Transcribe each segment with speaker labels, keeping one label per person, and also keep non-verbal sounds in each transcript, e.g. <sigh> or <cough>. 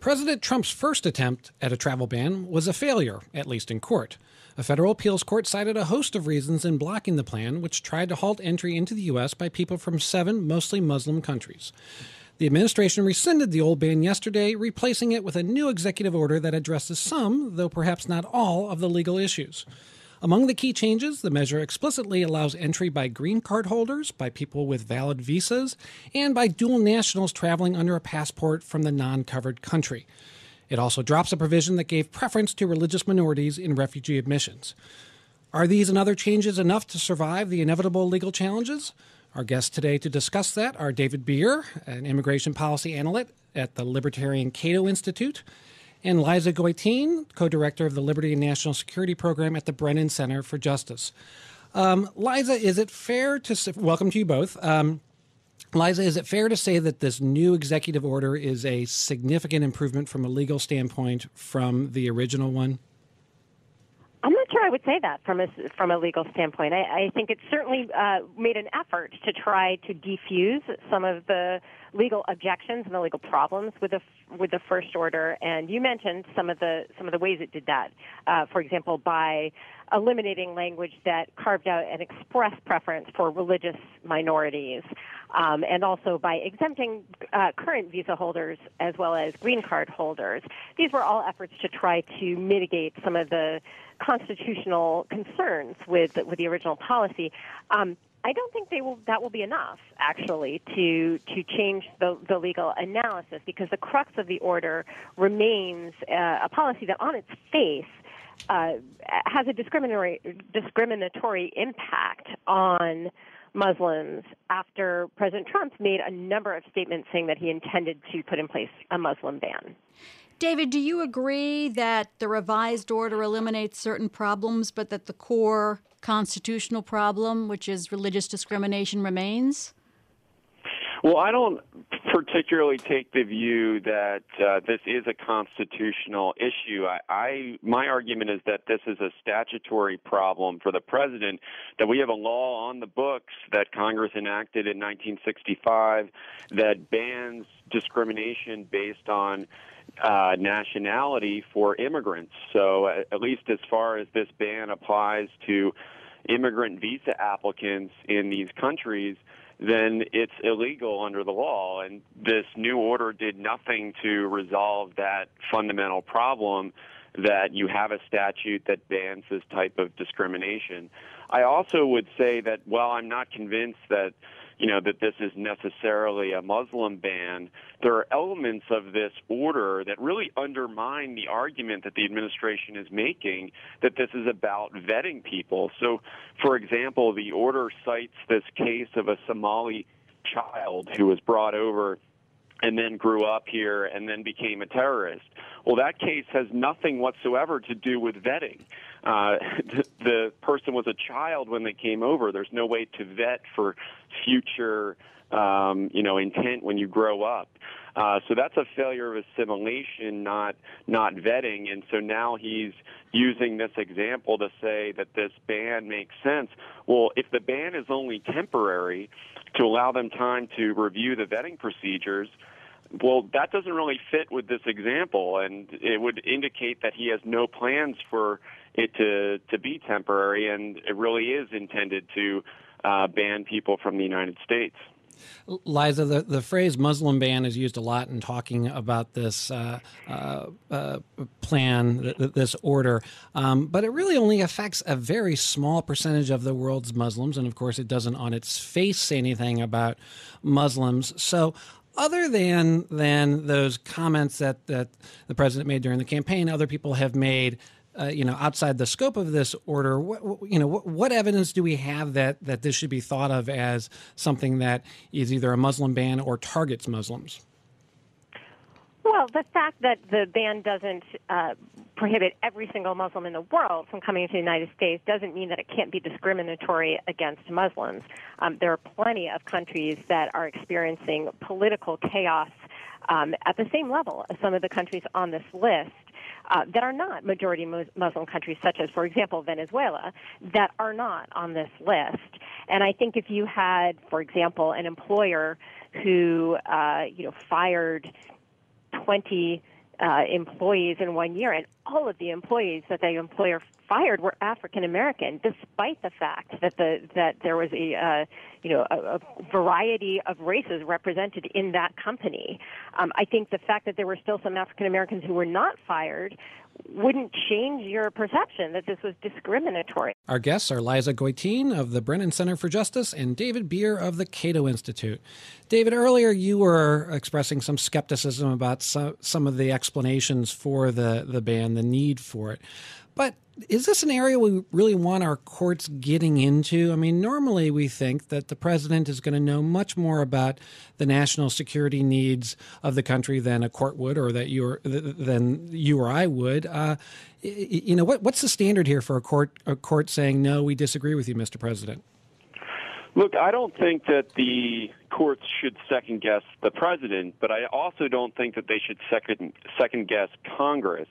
Speaker 1: President Trump's first attempt at a travel ban was a failure, at least in court. A federal appeals court cited a host of reasons in blocking the plan, which tried to halt entry into the U.S. by people from seven mostly Muslim countries. The administration rescinded the old ban yesterday, replacing it with a new executive order that addresses some, though perhaps not all, of the legal issues. Among the key changes, the measure explicitly allows entry by green card holders, by people with valid visas, and by dual nationals traveling under a passport from the non covered country. It also drops a provision that gave preference to religious minorities in refugee admissions. Are these and other changes enough to survive the inevitable legal challenges? Our guests today to discuss that are David Bier, an immigration policy analyst at the Libertarian Cato Institute, and Liza Goitein, co director of the Liberty and National Security Program at the Brennan Center for Justice. Um, Liza, is it fair to welcome to you both? Um, Liza, is it fair to say that this new executive order is a significant improvement from a legal standpoint from the original one?
Speaker 2: I'm not sure I would say that from a from a legal standpoint. I, I think it certainly uh, made an effort to try to defuse some of the legal objections and the legal problems with the with the first order. And you mentioned some of the some of the ways it did that. Uh, for example, by eliminating language that carved out an express preference for religious minorities, um, and also by exempting uh, current visa holders as well as green card holders. These were all efforts to try to mitigate some of the constitutional concerns with with the original policy. Um, I don't think they will. That will be enough, actually, to to change the the legal analysis because the crux of the order remains uh, a policy that, on its face, uh, has a discriminatory discriminatory impact on Muslims after President Trump made a number of statements saying that he intended to put in place a Muslim ban.
Speaker 3: David, do you agree that the revised order eliminates certain problems, but that the core constitutional problem, which is religious discrimination, remains?
Speaker 4: Well, I don't particularly take the view that uh, this is a constitutional issue. I, I my argument is that this is a statutory problem for the president. That we have a law on the books that Congress enacted in 1965 that bans discrimination based on uh, nationality for immigrants. So, at least as far as this ban applies to immigrant visa applicants in these countries, then it's illegal under the law. And this new order did nothing to resolve that fundamental problem that you have a statute that bans this type of discrimination. I also would say that while I'm not convinced that you know, that this is necessarily a Muslim ban. There are elements of this order that really undermine the argument that the administration is making that this is about vetting people. So, for example, the order cites this case of a Somali child who was brought over and then grew up here and then became a terrorist. Well, that case has nothing whatsoever to do with vetting. Uh, <laughs> the, person was a child when they came over. There's no way to vet for future, um, you know, intent when you grow up. Uh, so that's a failure of assimilation, not not vetting. And so now he's using this example to say that this ban makes sense. Well, if the ban is only temporary, to allow them time to review the vetting procedures, well, that doesn't really fit with this example, and it would indicate that he has no plans for it to to be temporary, and it really is intended to uh, ban people from the United States.
Speaker 1: Liza, the, the phrase Muslim ban is used a lot in talking about this uh, uh, uh, plan, th- this order, um, but it really only affects a very small percentage of the world's Muslims. And of course, it doesn't on its face say anything about Muslims. So, other than than those comments that that the president made during the campaign, other people have made. Uh, you know, outside the scope of this order, what, what, you know, what, what, evidence do we have that that this should be thought of as something that is either a Muslim ban or targets Muslims?
Speaker 2: Well, the fact that the ban doesn't uh, prohibit every single Muslim in the world from coming to the United States doesn't mean that it can't be discriminatory against Muslims. Um, there are plenty of countries that are experiencing political chaos um, at the same level as some of the countries on this list. Uh, that are not majority Muslim countries, such as, for example, Venezuela, that are not on this list. And I think if you had, for example, an employer who, uh, you know, fired 20 uh, employees in one year, and all of the employees that the employer fired were African American, despite the fact that the that there was a uh, you know a, a, variety of races represented in that company. Um, I think the fact that there were still some African Americans who were not fired wouldn't change your perception that this was discriminatory.
Speaker 1: Our guests are Liza Goitein of the Brennan Center for Justice and David Bier of the Cato Institute. David, earlier you were expressing some skepticism about some, some of the explanations for the, the ban, the need for it. But is this an area we really want our courts getting into? I mean, normally we think that the president is going to know much more about the national security needs of the country than a court would, or that you or than you or I would. Uh, you know, what, what's the standard here for a court a court saying no, we disagree with you, Mr. President?
Speaker 4: Look, I don't think that the courts should second guess the president, but I also don't think that they should second second guess Congress.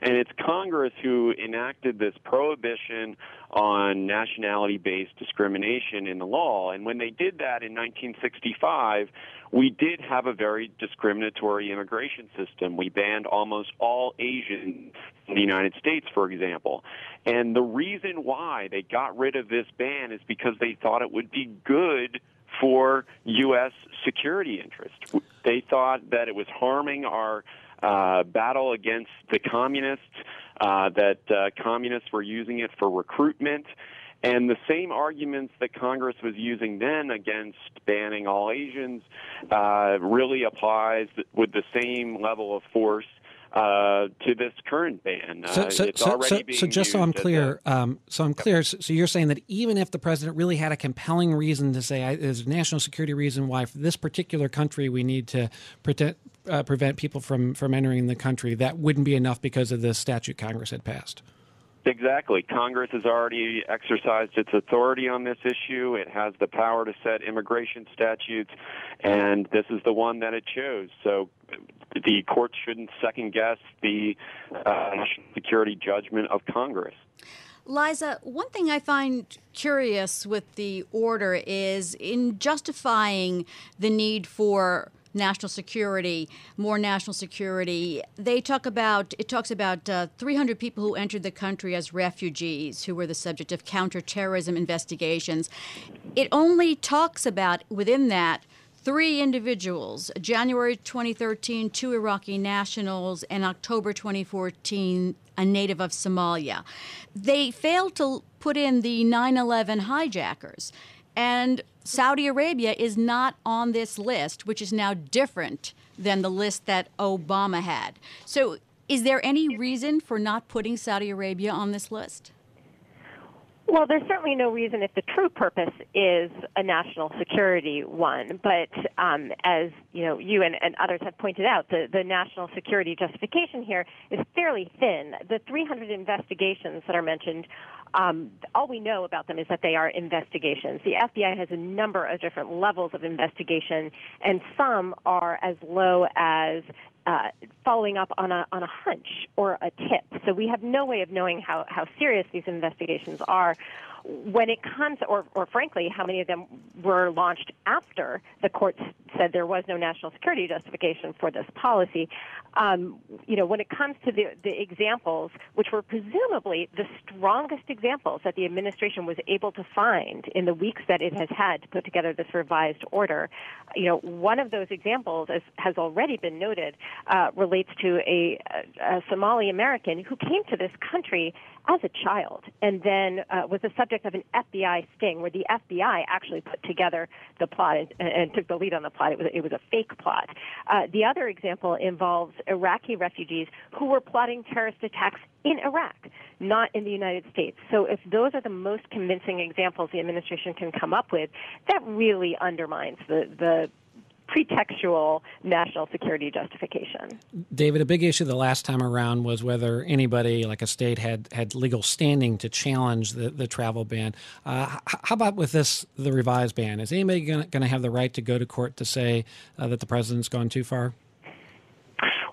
Speaker 4: And it's Congress who enacted this prohibition on nationality based discrimination in the law. And when they did that in 1965, we did have a very discriminatory immigration system. We banned almost all Asians in the United States, for example. And the reason why they got rid of this ban is because they thought it would be good for U.S. security interests. They thought that it was harming our uh, battle against the communists, uh, that uh, communists were using it for recruitment. And the same arguments that Congress was using then against banning all Asians uh, really applies with the same level of force uh, to this current ban.
Speaker 1: Uh, so, so, so, so, so, just so I'm clear, a, um, so I'm clear. So, you're saying that even if the president really had a compelling reason to say there's a national security reason why for this particular country we need to protect, uh, prevent people from from entering the country, that wouldn't be enough because of the statute Congress had passed.
Speaker 4: Exactly. Congress has already exercised its authority on this issue. It has the power to set immigration statutes, and this is the one that it chose. So the court shouldn't second guess the uh, security judgment of Congress.
Speaker 3: Liza, one thing I find curious with the order is in justifying the need for national security, more national security. They talk about it talks about uh, 300 people who entered the country as refugees who were the subject of counterterrorism investigations. It only talks about within that three individuals January 2013, two Iraqi nationals, and October 2014, a native of Somalia. They failed to put in the 9 11 hijackers. And Saudi Arabia is not on this list, which is now different than the list that Obama had. So, is there any reason for not putting Saudi Arabia on this list?
Speaker 2: Well, there's certainly no reason if the true purpose is a national security one. But um, as you know, you and, and, others have pointed out, the, the national security justification here is fairly thin. The 300 investigations that are mentioned um, all we know about them is that they are investigations. The FBI has a number of different levels of investigation, and some are as low as uh, following up on a on a hunch or a tip. So we have no way of knowing how how serious these investigations are when it comes, or, or frankly, how many of them were launched after the courts said there was no national security justification for this policy. Um, you know, when it comes to the, the examples, which were presumably the strongest examples that the administration was able to find in the weeks that it has had to put together this revised order, you know, one of those examples, as has already been noted, uh, relates to a, a Somali American who came to this country as a child and then uh, was the subject of an FBI sting where the FBI actually put together the plot and, and took the lead on the plot. It was, it was a fake plot. Uh, the other example involves Iraqi refugees who were plotting terrorist attacks in Iraq, not in the United States. So if those are the most convincing examples the administration can come up with, that really undermines the, the pretextual national security justification.
Speaker 1: David, a big issue the last time around was whether anybody, like a state, had, had legal standing to challenge the, the travel ban. Uh, how about with this, the revised ban? Is anybody going to have the right to go to court to say uh, that the president's gone too far?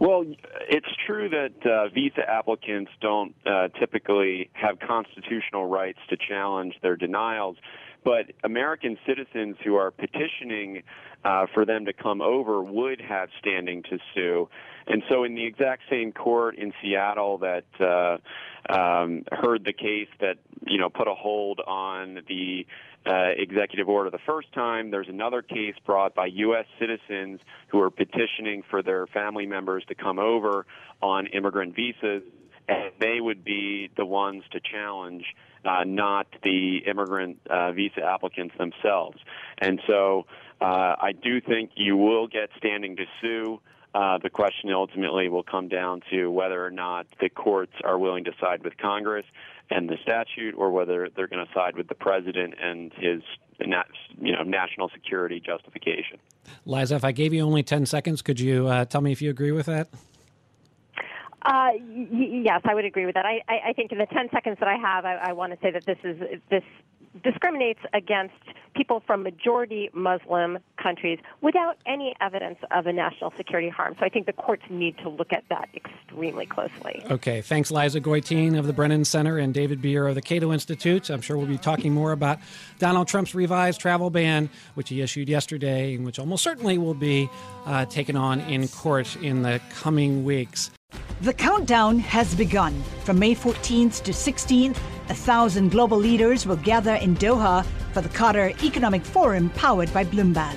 Speaker 4: Well, it's true that uh, visa applicants don't uh, typically have constitutional rights to challenge their denials, but American citizens who are petitioning uh, for them to come over would have standing to sue. And so, in the exact same court in Seattle that uh, um, heard the case that you know put a hold on the uh, executive order the first time, there's another case brought by U.S. citizens who are petitioning for their family members to come over on immigrant visas, and they would be the ones to challenge. Uh, not the immigrant uh, visa applicants themselves. And so uh, I do think you will get standing to sue. Uh, the question ultimately will come down to whether or not the courts are willing to side with Congress and the statute, or whether they're going to side with the president and his you know national security justification.
Speaker 1: Liza, if I gave you only ten seconds, could you uh, tell me if you agree with that?
Speaker 2: Uh, y- yes, I would agree with that. I, I, I, think in the 10 seconds that I have, I, I want to say that this is this discriminates against people from majority Muslim countries without any evidence of a national security harm. So I think the courts need to look at that extremely closely.
Speaker 1: Okay. Thanks, Liza Goitein of the Brennan Center and David Bier of the Cato Institute. I'm sure we'll be talking more about Donald Trump's revised travel ban, which he issued yesterday, and which almost certainly will be uh, taken on in court in the coming weeks.
Speaker 5: The countdown has begun. From May 14th to 16th, a thousand global leaders will gather in Doha for the Qatar Economic Forum powered by Bloomberg.